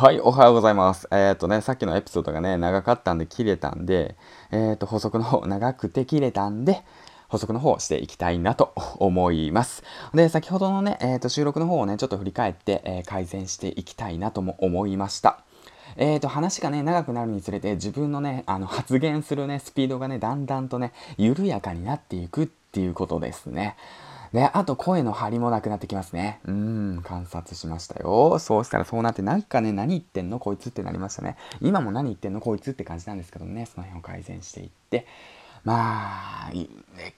はい、おはようございます。えっ、ー、とね、さっきのエピソードがね、長かったんで切れたんで、えっ、ー、と、補足の方、長くて切れたんで、補足の方をしていきたいなと 思います。で、先ほどのね、えっ、ー、と、収録の方をね、ちょっと振り返って、え改善していきたいなとも思いました。えーと、話がね、長くなるにつれて、自分のね、あの、発言するね、スピードがね、だんだんとね、緩やかになっていくっていうことですね。で、あと声の張りもなくなってきますね。うん、観察しましたよ。そうしたらそうなって、なんかね、何言ってんの？こいつってなりましたね。今も何言ってんの？こいつって感じなんですけどね、その辺を改善していって、まあ、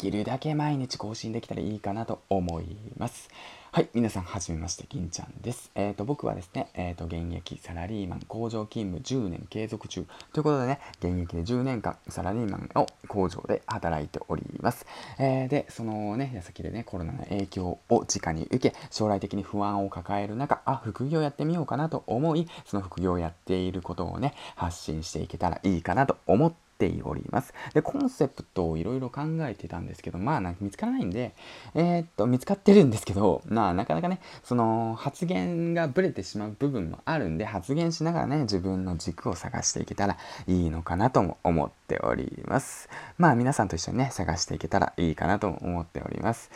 きるだけ毎日更新できたらいいかなと思います。はい、皆さん、はじめまして、銀ちゃんです。えっ、ー、と、僕はですね、えっ、ー、と、現役サラリーマン、工場勤務10年継続中。ということでね、現役で10年間、サラリーマンを工場で働いております。えー、で、そのね、矢先でね、コロナの影響を直に受け、将来的に不安を抱える中、あ、副業やってみようかなと思い、その副業をやっていることをね、発信していけたらいいかなと思ってております。で、コンセプトをいろいろ考えてたんですけど、まあなんか見つからないんで、えー、っと、見つかってるんですけど、まあなかなかね、その発言がブレてしまう部分もあるんで、発言しながらね、自分の軸を探していけたらいいのかなとも思っております。まあ皆さんと一緒にね、探していけたらいいかなと思っております。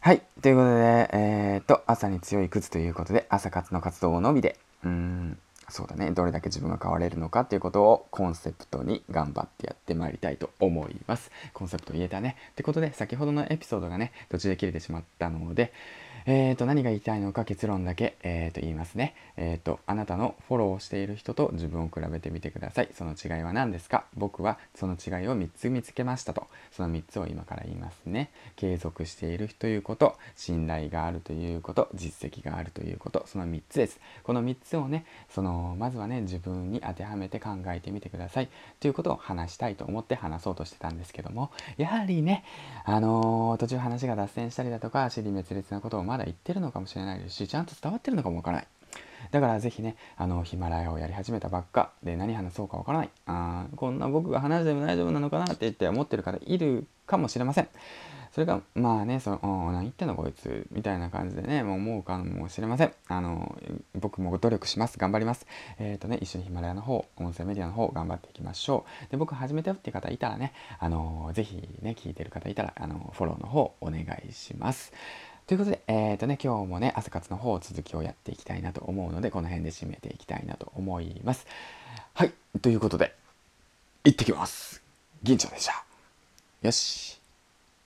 はい。ということで、えー、っと、朝に強い靴ということで、朝活の活動のみで、うん、そうだねどれだけ自分が変われるのかっていうことをコンセプトに頑張ってやってまいりたいと思いますコンセプト言えたねってことで先ほどのエピソードがね途中で切れてしまったのでえーと、何が言いたいのか結論だけ、えーと、言いますね。えーと、あなたのフォローしている人と自分を比べてみてください。その違いは何ですか？僕はその違いを3つ見つけましたと。その3つを今から言いますね。継続しているということ、信頼があるということ、実績があるということ、その3つです。この3つをね、そのまずはね、自分に当てはめて考えてみてください。ということを話したいと思って話そうとしてたんですけども、やはりね、あのー、途中話が脱線したりだとか、尻滅裂なことをまだ言ってるのかもしれないですし、ちゃんと伝わってるのかもわからない。だからぜひね、あの、ヒマラヤをやり始めたばっかで何話そうかわからない。あこんな僕が話しても大丈夫なのかなって言って思ってる方いるかもしれません。それが、まあね、その、何言ってんのこいつ、みたいな感じでね、もう思うかもしれません。あの、僕も努力します。頑張ります。えっ、ー、とね、一緒にヒマラヤの方、音声メディアの方、頑張っていきましょう。で、僕始めたよっていう方いたらね、あの、ぜひね、聞いてる方いたら、あの、フォローの方、お願いします。ということで、えっ、ー、とね、今日もね、朝活の方、続きをやっていきたいなと思うので、この辺で締めていきたいなと思います。はい、ということで、行ってきます。銀ちゃんでした。よし。